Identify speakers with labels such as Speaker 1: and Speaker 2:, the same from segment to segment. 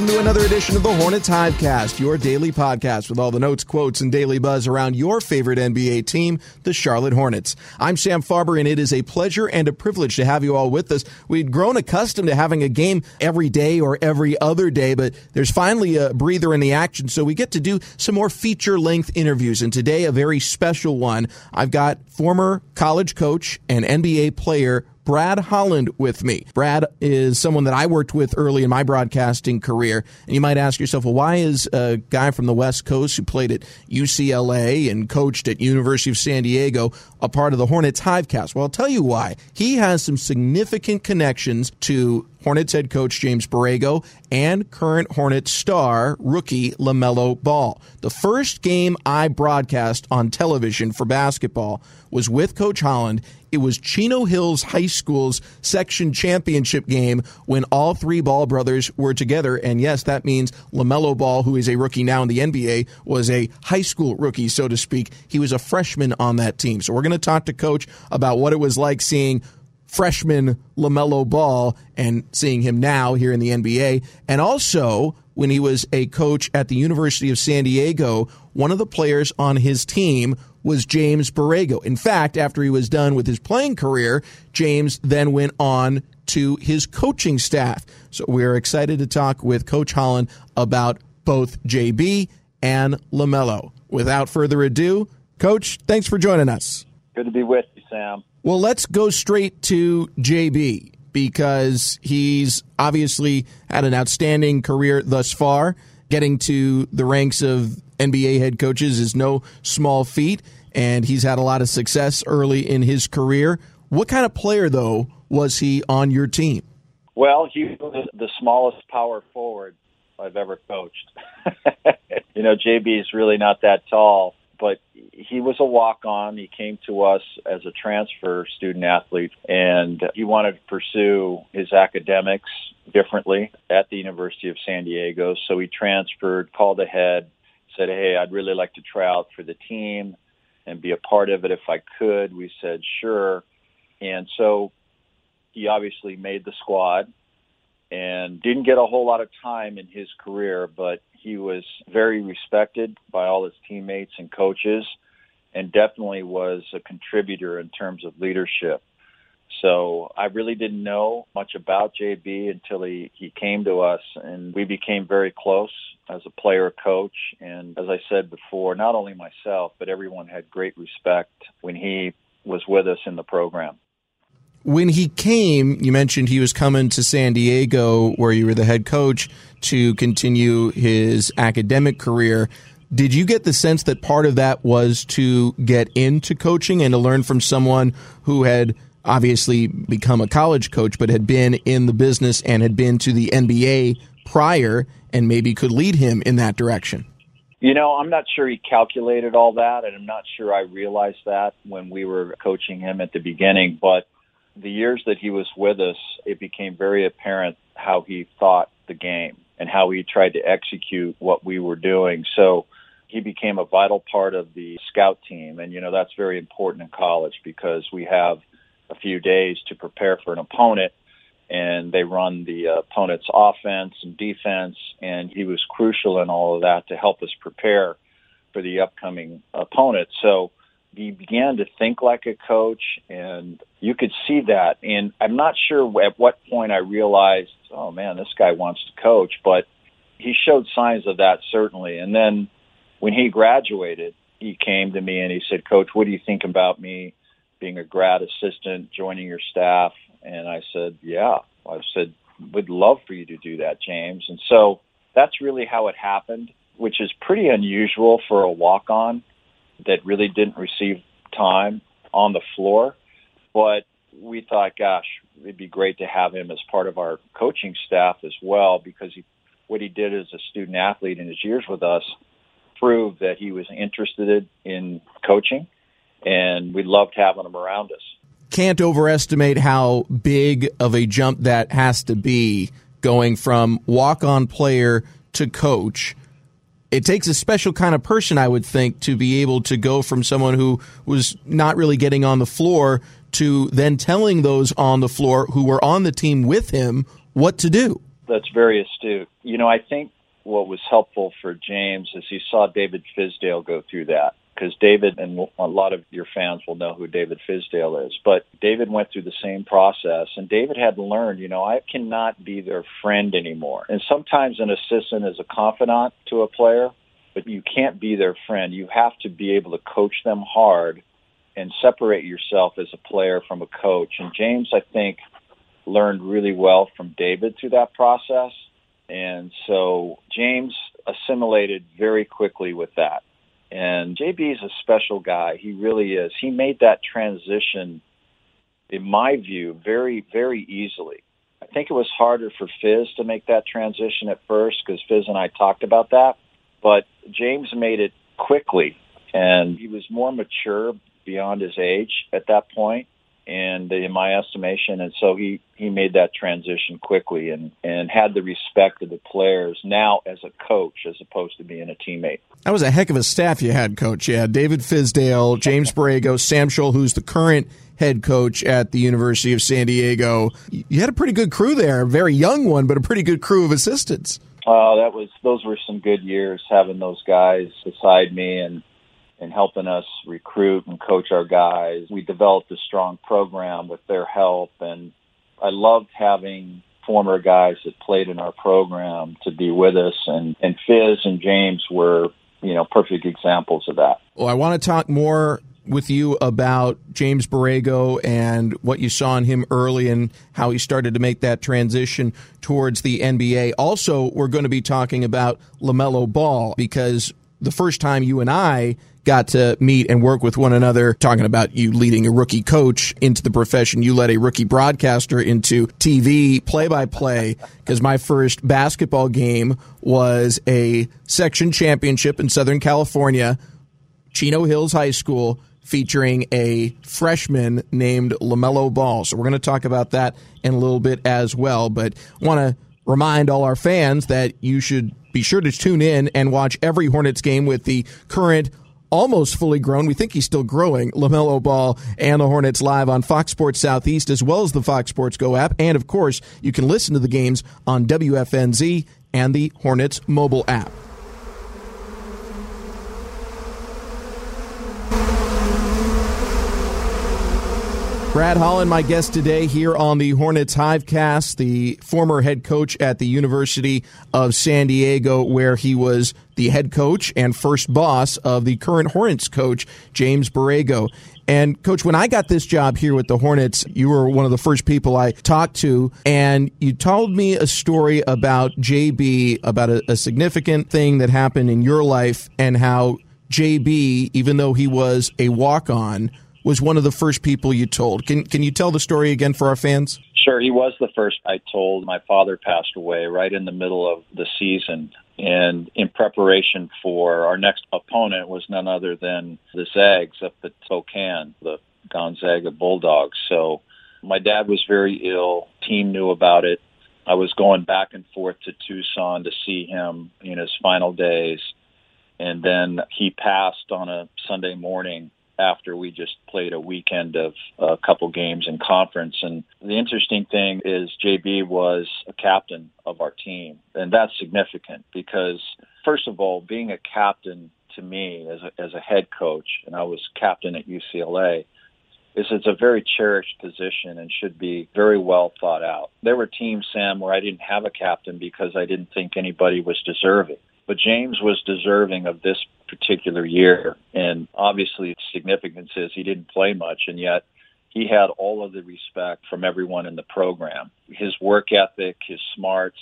Speaker 1: Welcome to another edition of the Hornets Hivecast, your daily podcast with all the notes, quotes, and daily buzz around your favorite NBA team, the Charlotte Hornets. I'm Sam Farber, and it is a pleasure and a privilege to have you all with us. We'd grown accustomed to having a game every day or every other day, but there's finally a breather in the action, so we get to do some more feature length interviews. And today, a very special one. I've got former college coach and NBA player Brad Holland with me. Brad is someone that I worked with early in my broadcasting career. And you might ask yourself, well, why is a guy from the West Coast who played at UCLA and coached at University of San Diego a part of the Hornets Hivecast? Well, I'll tell you why. He has some significant connections to Hornets head coach James Borrego, and current Hornets star rookie LaMelo Ball. The first game I broadcast on television for basketball was with Coach Holland. It was Chino Hills High School's section championship game when all three Ball brothers were together. And yes, that means LaMelo Ball, who is a rookie now in the NBA, was a high school rookie, so to speak. He was a freshman on that team. So we're going to talk to Coach about what it was like seeing freshman LaMelo Ball and seeing him now here in the NBA. And also, when he was a coach at the University of San Diego, one of the players on his team was James Borrego. In fact, after he was done with his playing career, James then went on to his coaching staff. So we're excited to talk with Coach Holland about both JB and LaMelo. Without further ado, Coach, thanks for joining us.
Speaker 2: Good to be with you, Sam.
Speaker 1: Well, let's go straight to JB because he's obviously had an outstanding career thus far. Getting to the ranks of NBA head coaches is no small feat, and he's had a lot of success early in his career. What kind of player, though, was he on your team?
Speaker 2: Well, he was the smallest power forward I've ever coached. you know, JB is really not that tall, but he was a walk on. He came to us as a transfer student athlete and he wanted to pursue his academics differently at the University of San Diego. So he transferred, called ahead, said, Hey, I'd really like to try out for the team and be a part of it if I could. We said, Sure. And so he obviously made the squad and didn't get a whole lot of time in his career, but he was very respected by all his teammates and coaches and definitely was a contributor in terms of leadership. So I really didn't know much about JB until he, he came to us and we became very close as a player coach. And as I said before, not only myself, but everyone had great respect when he was with us in the program.
Speaker 1: When he came, you mentioned he was coming to San Diego, where you were the head coach, to continue his academic career. Did you get the sense that part of that was to get into coaching and to learn from someone who had obviously become a college coach, but had been in the business and had been to the NBA prior and maybe could lead him in that direction?
Speaker 2: You know, I'm not sure he calculated all that, and I'm not sure I realized that when we were coaching him at the beginning. But the years that he was with us, it became very apparent how he thought the game and how he tried to execute what we were doing. So he became a vital part of the scout team. And, you know, that's very important in college because we have a few days to prepare for an opponent and they run the opponent's offense and defense. And he was crucial in all of that to help us prepare for the upcoming opponent. So he began to think like a coach, and you could see that. And I'm not sure at what point I realized, oh man, this guy wants to coach, but he showed signs of that certainly. And then when he graduated, he came to me and he said, Coach, what do you think about me being a grad assistant, joining your staff? And I said, yeah. I said, would love for you to do that, James. And so that's really how it happened, which is pretty unusual for a walk on that really didn't receive time on the floor. But we thought, gosh, it'd be great to have him as part of our coaching staff as well because he, what he did as a student athlete in his years with us proved that he was interested in coaching, and we loved having him around us
Speaker 1: can't overestimate how big of a jump that has to be going from walk on player to coach. It takes a special kind of person, I would think, to be able to go from someone who was not really getting on the floor to then telling those on the floor who were on the team with him what to do.
Speaker 2: That's very astute. You know, I think what was helpful for James is he saw David Fizdale go through that because David and a lot of your fans will know who David Fizdale is. But David went through the same process, and David had learned, you know, I cannot be their friend anymore. And sometimes an assistant is a confidant to a player, but you can't be their friend. You have to be able to coach them hard and separate yourself as a player from a coach. And James, I think, learned really well from David through that process. And so James assimilated very quickly with that. And JB is a special guy. He really is. He made that transition, in my view, very, very easily. I think it was harder for Fizz to make that transition at first because Fizz and I talked about that. But James made it quickly, and he was more mature beyond his age at that point and in my estimation and so he he made that transition quickly and and had the respect of the players now as a coach as opposed to being a teammate.
Speaker 1: That was a heck of a staff you had coach. Yeah david fizdale james borrego sam scholl who's the current head coach at the university of san diego. You had a pretty good crew there a very young one but a pretty good crew of assistants.
Speaker 2: Oh, uh, that was those were some good years having those guys beside me and in helping us recruit and coach our guys. We developed a strong program with their help, and I loved having former guys that played in our program to be with us. And, and Fizz and James were, you know, perfect examples of that.
Speaker 1: Well, I want to talk more with you about James Borrego and what you saw in him early and how he started to make that transition towards the NBA. Also, we're going to be talking about LaMelo Ball because the first time you and I got to meet and work with one another, talking about you leading a rookie coach into the profession. You led a rookie broadcaster into TV play by play because my first basketball game was a section championship in Southern California, Chino Hills High School featuring a freshman named LaMelo Ball. So we're going to talk about that in a little bit as well. But want to remind all our fans that you should be sure to tune in and watch every Hornets game with the current almost fully grown. We think he's still growing. LaMelo Ball and the Hornets live on Fox Sports Southeast as well as the Fox Sports Go app. And of course, you can listen to the games on WFNZ and the Hornets mobile app. Brad Holland, my guest today here on the Hornets Hivecast, the former head coach at the University of San Diego, where he was the head coach and first boss of the current Hornets coach, James Borrego. And coach, when I got this job here with the Hornets, you were one of the first people I talked to, and you told me a story about JB, about a, a significant thing that happened in your life, and how JB, even though he was a walk on, was one of the first people you told. Can can you tell the story again for our fans?
Speaker 2: Sure, he was the first I told. My father passed away right in the middle of the season, and in preparation for our next opponent was none other than the Zags up at Spokane, the Gonzaga Bulldogs. So my dad was very ill. Team knew about it. I was going back and forth to Tucson to see him in his final days, and then he passed on a Sunday morning after we just played a weekend of a couple games in conference. And the interesting thing is JB was a captain of our team. And that's significant because, first of all, being a captain to me as a, as a head coach, and I was captain at UCLA, is it's a very cherished position and should be very well thought out. There were teams, Sam, where I didn't have a captain because I didn't think anybody was deserving. But James was deserving of this particular year. And obviously, its significance is he didn't play much, and yet he had all of the respect from everyone in the program. His work ethic, his smarts,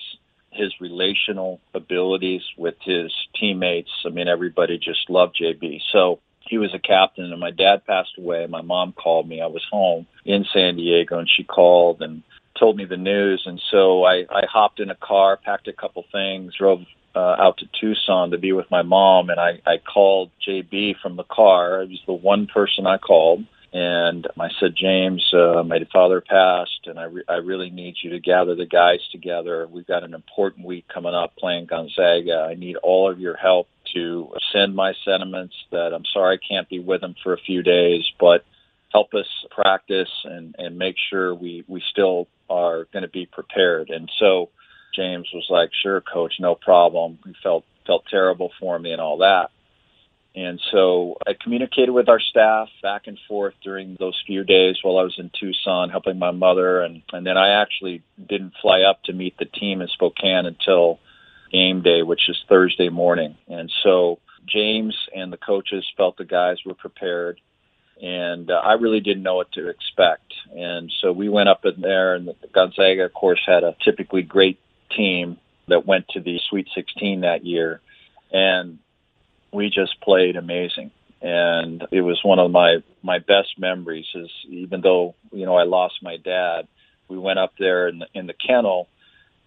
Speaker 2: his relational abilities with his teammates. I mean, everybody just loved JB. So he was a captain, and my dad passed away. My mom called me. I was home in San Diego, and she called and told me the news. And so I, I hopped in a car, packed a couple things, drove uh, out to Tucson to be with my mom, and I, I called JB from the car. It was the one person I called, and I said, James, uh, my father passed, and I, re- I really need you to gather the guys together. We've got an important week coming up playing Gonzaga. I need all of your help to send my sentiments that I'm sorry I can't be with them for a few days, but help us practice and, and make sure we, we still are going to be prepared. And so James was like, "Sure, coach, no problem." He felt felt terrible for me and all that. And so I communicated with our staff back and forth during those few days while I was in Tucson helping my mother. And, and then I actually didn't fly up to meet the team in Spokane until game day, which is Thursday morning. And so James and the coaches felt the guys were prepared. And uh, I really didn't know what to expect. And so we went up in there, and Gonzaga, of course, had a typically great team that went to the Sweet 16 that year, and we just played amazing. And it was one of my my best memories. Is even though you know I lost my dad, we went up there in the, in the kennel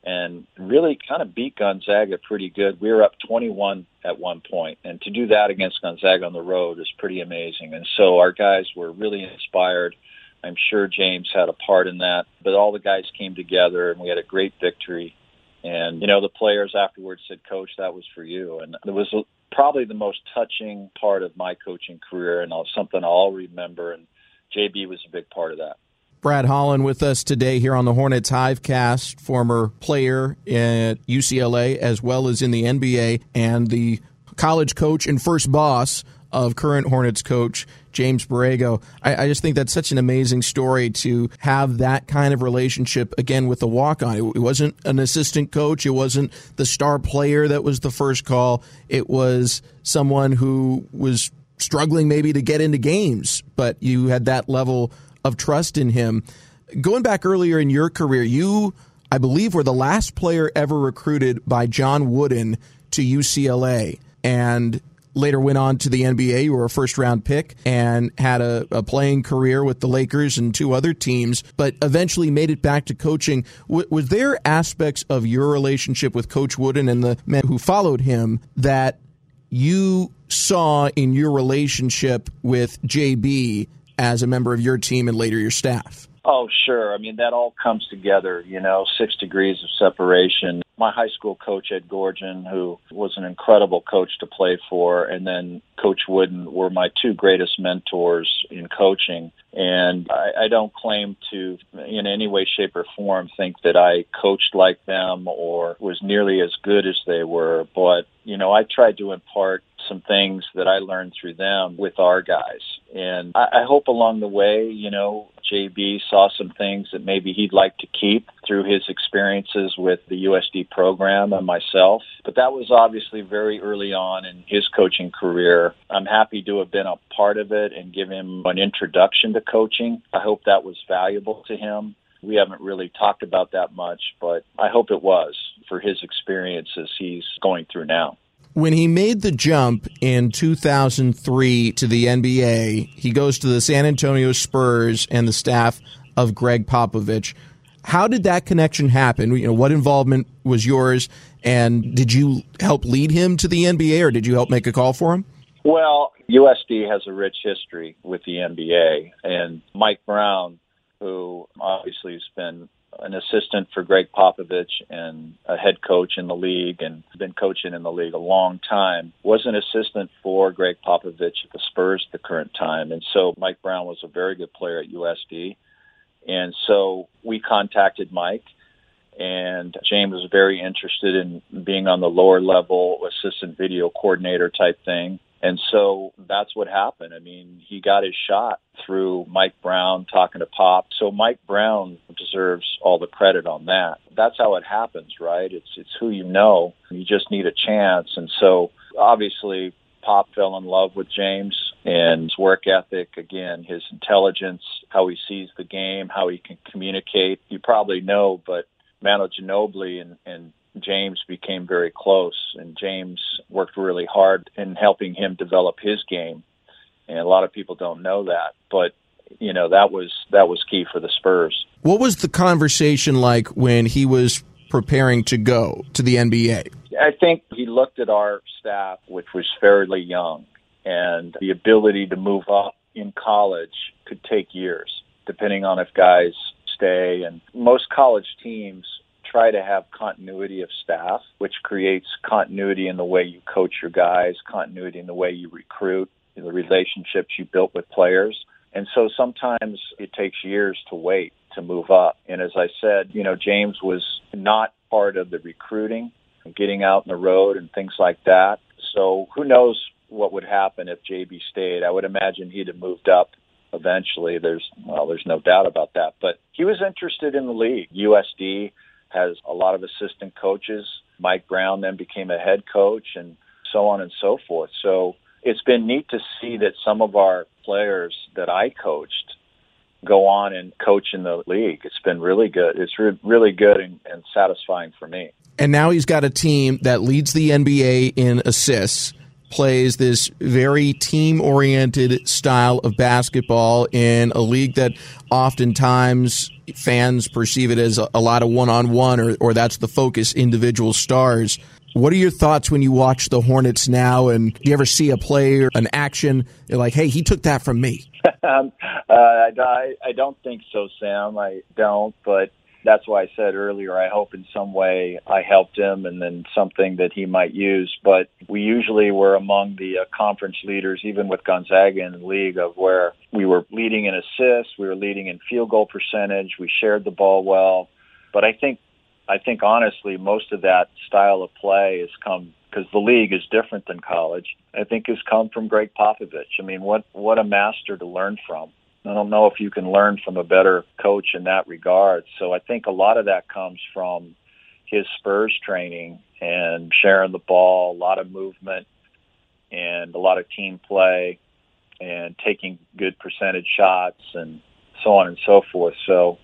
Speaker 2: and really kind of beat Gonzaga pretty good. We were up 21 at one point, and to do that against Gonzaga on the road is pretty amazing. And so our guys were really inspired. I'm sure James had a part in that, but all the guys came together and we had a great victory. And, you know, the players afterwards said, Coach, that was for you. And it was probably the most touching part of my coaching career and something I'll remember. And JB was a big part of that.
Speaker 1: Brad Holland with us today here on the Hornets Hivecast, former player at UCLA as well as in the NBA, and the college coach and first boss of current Hornets coach James Borrego. I, I, just think that's such an amazing story to have that kind of relationship again with the walk on. It, it, wasn't an assistant coach, it wasn't the star player that was the first call. It was someone who was struggling maybe to get into games, but you had that level of trust in him. Going back earlier in your career, you, I believe, were the last player ever recruited by John Wooden to UCLA. And later went on to the NBA. You were a first round pick and had a, a, playing career with the Lakers and two other teams, but eventually made it back to coaching. W- was there aspects of your relationship with Coach Wooden and the men who followed him that you saw in your relationship with JB as a member of your team and later your staff?
Speaker 2: Oh, sure. I mean, that all comes together, you know, six degrees of separation. My high school coach, Ed Gorgon, who was an incredible coach to play for, and then Coach Wooden were my two greatest mentors in coaching. And I, I don't claim to, in any way, shape, or form, think that I coached like them or was nearly as good as they were. But you know, I tried to impart some things that I learned through them with our guys. And I, I hope along the way, you know, JB saw some things that maybe he'd like to keep through his experiences with the USD program and myself. But that was obviously very early on in his coaching career. I'm happy to have been a part of it and give him an introduction to coaching. I hope that was valuable to him. We haven't really talked about that much, but I hope it was for his experiences he's going through now.
Speaker 1: When he made the jump in 2003 to the NBA, he goes to the San Antonio Spurs and the staff of Gregg Popovich. How did that connection happen? You know, what involvement was yours, and did you help lead him to the NBA, or did you help make a call for him?
Speaker 2: Well, USD has a rich history with the NBA, and Mike Brown, who obviously has been an assistant for Gregg Popovich and a head coach in the league and been coaching in the league a long time, was an assistant for Gregg Popovich at the Spurs at the current time. And so Mike Brown was a very good player at USD. And so we contacted Mike and James was very interested in being on the lower level assistant video coordinator type thing. And so that's what happened. I mean, he got his shot through Mike Brown talking to Pop. So Mike Brown deserves all the credit on that. That's how it happens, right? It's it's who you know. You just need a chance. And so obviously Pop fell in love with James and his work ethic, again, his intelligence, how he sees the game, how he can communicate. You probably know, but Manu Ginobili and, and James became very close, and James worked really hard in helping him develop his game. And a lot of people don't know that, but you know that was that was key for the Spurs.
Speaker 1: What was the conversation like when he was preparing to go to the NBA?
Speaker 2: I think he looked at our staff, which was fairly young, and the ability to move up in college could take years, depending on if guys stay. And most college teams try to have continuity of staff, which creates continuity in the way you coach your guys, continuity in the way you recruit, the relationships you built with players. And so sometimes it takes years to wait to move up. And as I said, you know, James was not part of the recruiting, and getting out on the road and things like that. So who knows what would happen if JB stayed? I would imagine he'd have moved up eventually. There's well, there's no doubt about that. But he was interested in the league. USD has a lot of assistant coaches. Mike Brown then became a head coach and so on and so forth. So it's been neat to see that some of our players that I coached go on and coach in the league. It's been really good. It's re- really good and, and satisfying for me.
Speaker 1: And now he's got a team that leads the NBA in assists plays this very team oriented style of basketball in a league that oftentimes fans perceive it as a, lot of one on one or, that's the focus, individual stars. What are your thoughts when you watch the Hornets now? And do you ever see a play or an action? You're like, hey, he took that from me.
Speaker 2: um, uh, I, I don't think so, Sam. I don't. But that's why I said earlier, I hope in some way I helped him and then something that he might use. But we usually were among the uh, conference leaders, even with Gonzaga in the league, of where we were leading in assists, we were leading in field goal percentage, we shared the ball well. But I think, I think honestly, most of that style of play has come because the league is different than college. I think has come from Gregg Popovich. I mean, what what a master to learn from. I don't know if you can learn from a better coach in that regard. So I think a lot of that comes from his Spurs training and sharing the ball, a lot of movement, and a lot of team play, and taking good percentage shots, and so on and so forth. So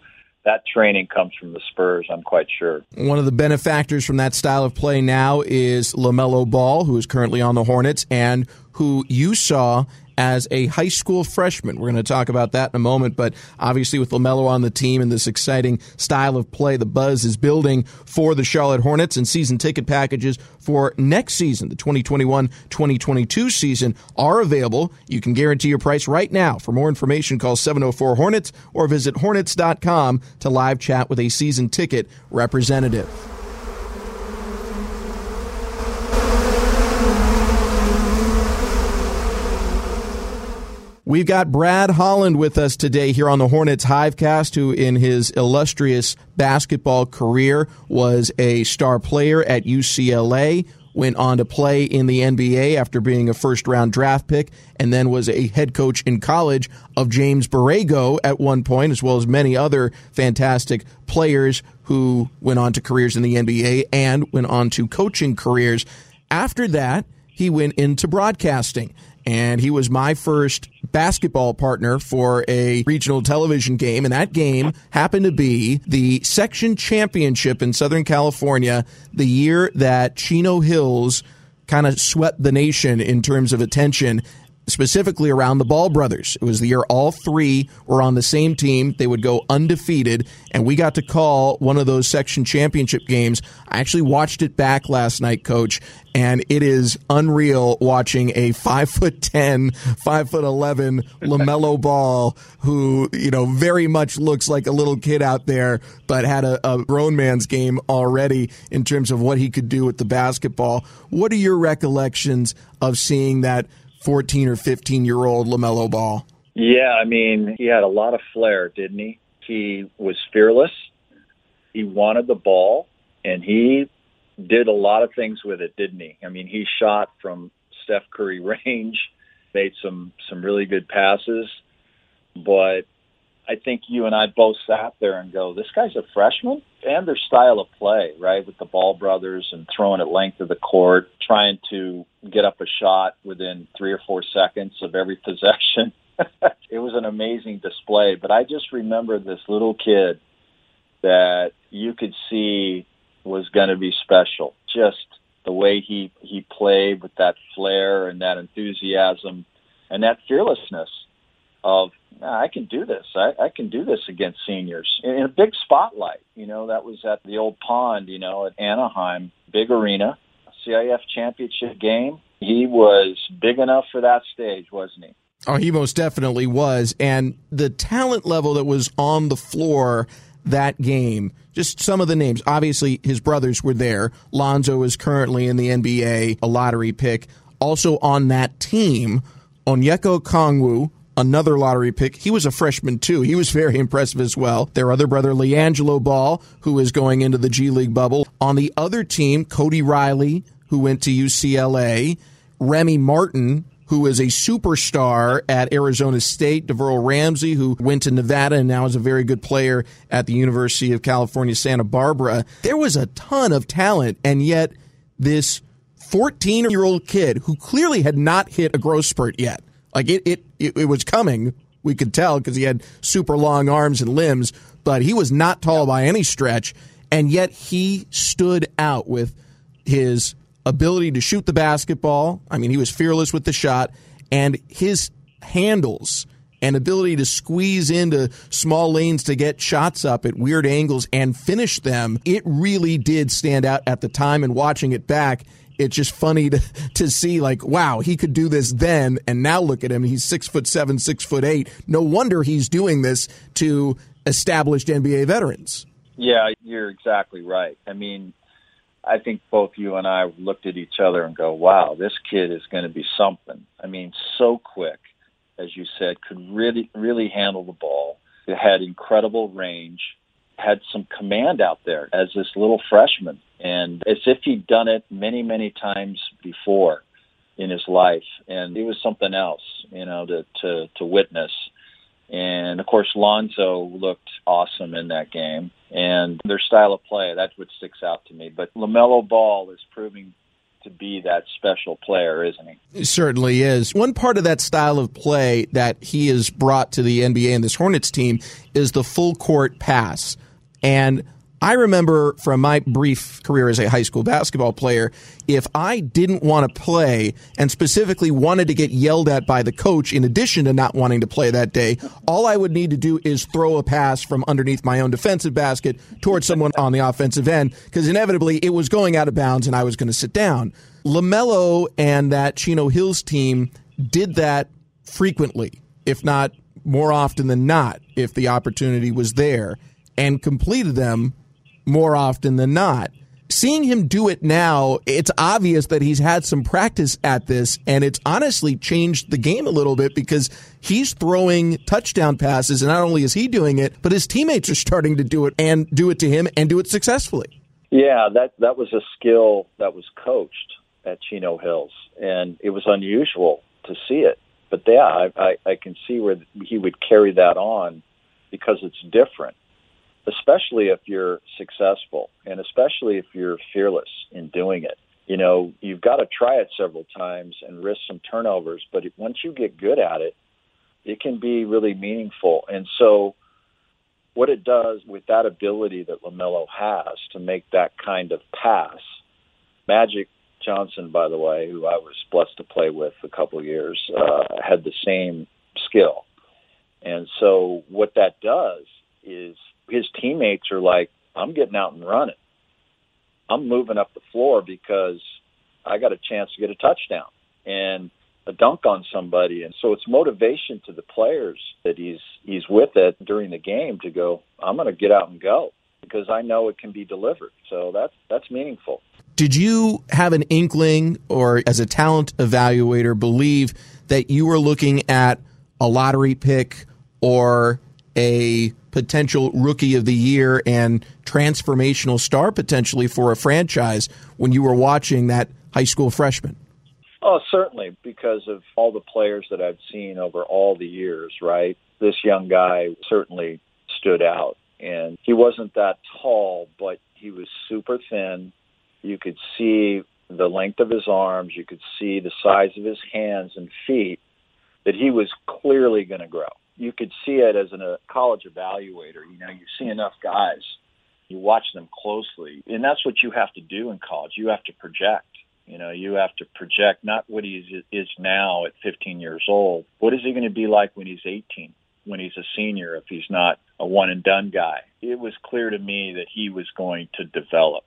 Speaker 2: that training comes from the Spurs, I'm quite sure.
Speaker 1: One of the benefactors from that style of play now is LaMelo Ball, who is currently on the Hornets and who you saw as a high school freshman. We're going to talk about that in a moment, but obviously with LaMelo on the team and this exciting style of play, the buzz is building for the Charlotte Hornets and season ticket packages for next season, the 2021-2022 season are available. You can guarantee your price right now. For more information, call 704 Hornets or visit hornets.com to live chat with a season ticket representative. We've got Brad Holland with us today here on the Hornets Hivecast, who in his illustrious basketball career was a star player at UCLA, went on to play in the NBA after being a first round draft pick, and then was a head coach in college of James Borrego at one point, as well as many other fantastic players who went on to careers in the NBA and went on to coaching careers. After that, he went into broadcasting and he was my first basketball partner for a regional television game. And that game happened to be the section championship in Southern California, the year that Chino Hills kind of swept the nation in terms of attention specifically around the Ball brothers. It was the year all three were on the same team. They would go undefeated, and we got to call one of those section championship games. I actually watched it back last night, coach, and it is unreal watching a five foot ten, five foot eleven LaMelo Ball who, you know, very much looks like a little kid out there, but had a, a grown man's game already in terms of what he could do with the basketball. What are your recollections of seeing that 14 or 15 year old LaMelo Ball?
Speaker 2: Yeah, I mean, he had a lot of flair, didn't he? He was fearless. He wanted the ball, and he did a lot of things with it, didn't he? I mean, he shot from Steph Curry range, made some some really good passes, but I think you and I both sat there and go, this guy's a freshman, and their style of play, right, with the Ball brothers and throwing at length of the court, trying to get up a shot within three or four seconds of every possession. it was an amazing display, but I just remember this little kid that you could see was going to be special. Just the way he he played with that flair and that enthusiasm and that fearlessness of I can do this. I, I can do this against seniors in, a big spotlight. You know, that was at the old pond, you know, at Anaheim, big arena, CIF championship game. He was big enough for that stage, wasn't he?
Speaker 1: Oh, he most definitely was. And the talent level that was on the floor that game, just some of the names. Obviously, his brothers were there. Lonzo is currently in the NBA, a lottery pick. Also on that team, Onyeka Okongwu, another lottery pick. He was a freshman too. He was very impressive as well. Their other brother, LiAngelo Ball, who is going into the G League bubble. On the other team, Cody Riley, who went to UCLA. Remy Martin, who is a superstar at Arizona State, DeVearl Ramsey, who went to Nevada and now is a very good player at the University of California, Santa Barbara. There was a ton of talent, and yet this 14 year old kid who clearly had not hit a growth spurt yet like it, it, it, it was coming. We could tell because he had super long arms and limbs, but he was not tall by any stretch. And yet he stood out with his ability to shoot the basketball. I mean, he was fearless with the shot and his handles and ability to squeeze into small lanes to get shots up at weird angles and finish them. It really did stand out at the time and watching it back it's just funny to, to see like wow he could do this then and now look at him. He's six foot seven six foot eight. No wonder he's doing this to established nba veterans.
Speaker 2: Yeah you're exactly right. I mean i think both you and i looked at each other and go wow this kid is going to be something. I mean so quick as you said could really really handle the ball. It had incredible range had some command out there as this little freshman and as if he'd done it many, many times before in his life. And it was something else, you know, to, to, to witness. And of course, Lonzo looked awesome in that game. And their style of play, that's what sticks out to me. But LaMelo Ball is proving to be that special player, isn't he?
Speaker 1: He certainly is. One part of that style of play that he has brought to the NBA and this Hornets team is the full court pass. And I remember from my brief career as a high school basketball player, if I didn't want to play and specifically wanted to get yelled at by the coach in addition to not wanting to play that day, all I would need to do is throw a pass from underneath my own defensive basket towards someone on the offensive end because inevitably it was going out of bounds and I was going to sit down. LaMelo and that Chino Hills team did that frequently, if not more often than not, if the opportunity was there, and completed them more often than not. Seeing him do it now, it's obvious that he's had some practice at this, and it's honestly changed the game a little bit because he's throwing touchdown passes, and not only is he doing it, but his teammates are starting to do it and do it to him and do it successfully.
Speaker 2: Yeah, that that was a skill that was coached. at Chino Hills, and it was unusual to see it. But yeah, I, I, I can see where he would carry that on because it's different, especially if you're successful and especially if you're fearless in doing it. You know, you've got to try it several times and risk some turnovers, but once you get good at it, it can be really meaningful. And so, what it does with that ability that LaMelo has to make that kind of pass, Magic Johnson, by the way, who I was blessed to play with a couple of years, uh, had the same skill. And so what that does is his teammates are like, I'm getting out and running. I'm moving up the floor because I got a chance to get a touchdown and a dunk on somebody. And so it's motivation to the players that he's he's with it during the game to go, I'm going to get out and go because I know it can be delivered. So that's that's meaningful.
Speaker 1: Did you have an inkling or as a talent evaluator believe that you were looking at a lottery pick or a potential rookie of the year and transformational star potentially for a franchise when you were watching that high school freshman?
Speaker 2: Oh, certainly, because of all the players that I've seen over all the years, right? This young guy certainly stood out. And he wasn't that tall, but he was super thin. You could see the length of his arms. You could see the size of his hands and feet that he was clearly going to grow you could see it as an, a college evaluator. You know, you see enough guys, you watch them closely, and that's what you have to do in college. You have to project. You know, you have to project not what he is now at 15 years old. What is he going to be like when he's 18? When he's a senior, if he's not a one and done guy, it was clear to me that he was going to develop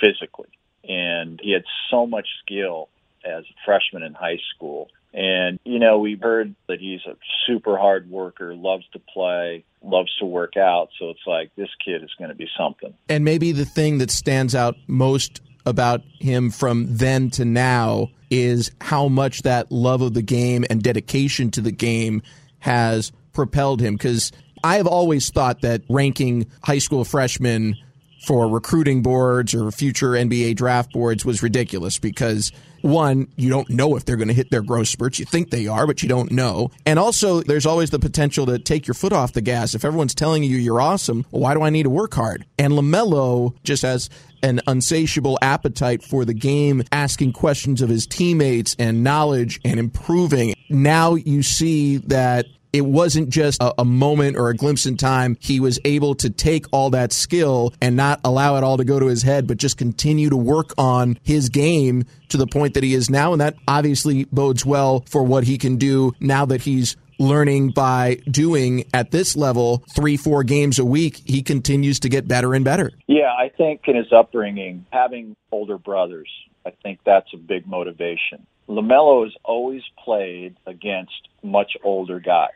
Speaker 2: physically, and he had so much skill as a freshman in high school and, you know, we've heard that he's a super hard worker, loves to play, loves to work out. So it's like, this kid is going to be something.
Speaker 1: And maybe the thing that stands out most about him from then to now is how much that love of the game and dedication to the game has propelled him. Because I have always thought that ranking high school freshmen for recruiting boards or future NBA draft boards was ridiculous because one, you don't know if they're going to hit their growth spurts. You think they are, but you don't know. And also, there's always the potential to take your foot off the gas. If everyone's telling you you're awesome, well, why do I need to work hard? And LaMelo just has an unsatiable appetite for the game, asking questions of his teammates and knowledge and improving. Now you see that it wasn't just a, a, moment or a glimpse in time. He was able to take all that skill and not allow it all to go to his head, but just continue to work on his game to the point that he is now. And that obviously bodes well for what he can do now that he's learning by doing at this level three, four games a week. He continues to get better and better.
Speaker 2: Yeah, I think in his upbringing, having older brothers, I think that's a big motivation. LaMelo has always played against much older guys.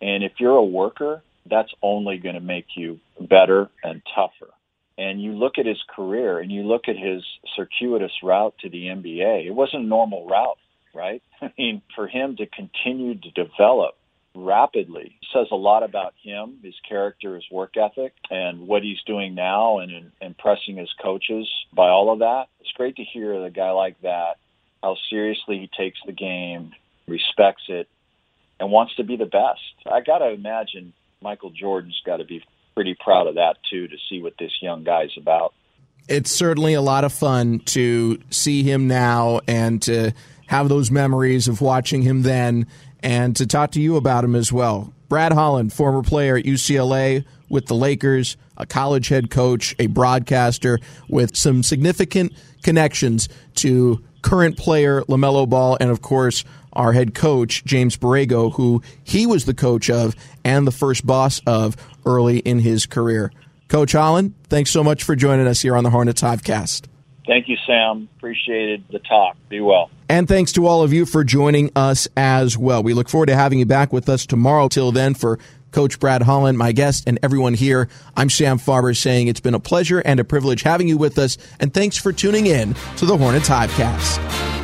Speaker 2: And if you're a worker, that's only going to make you better and tougher. And you look at his career and you look at his circuitous route to the NBA, it wasn't a normal route, right? I mean, for him to continue to develop rapidly says a lot about him, his character, his work ethic, and what he's doing now and, and impressing his coaches by all of that. It's great to hear a guy like that how seriously he takes the game, respects it, and wants to be the best. I got to imagine Michael Jordan's got to be pretty proud of that too to see what this young guy's about.
Speaker 1: It's certainly a lot of fun to see him now and to have those memories of watching him then and to talk to you about him as well. Brad Holland, former player at UCLA with the Lakers, a college head coach, a broadcaster with some significant connections to current player LaMelo Ball, and of course, our head coach, James Borrego, who he was the coach of and the first boss of early in his career. Coach Holland, thanks so much for joining us here on the Hornets Hivecast.
Speaker 2: Thank you, Sam. Appreciated the talk. Be well.
Speaker 1: And thanks to all of you for joining us as well. We look forward to having you back with us tomorrow. Till then, for Coach Brad Holland, my guest, and everyone here, I'm Sam Farber saying it's been a pleasure and a privilege having you with us, and thanks for tuning in to the Hornets Hivecast.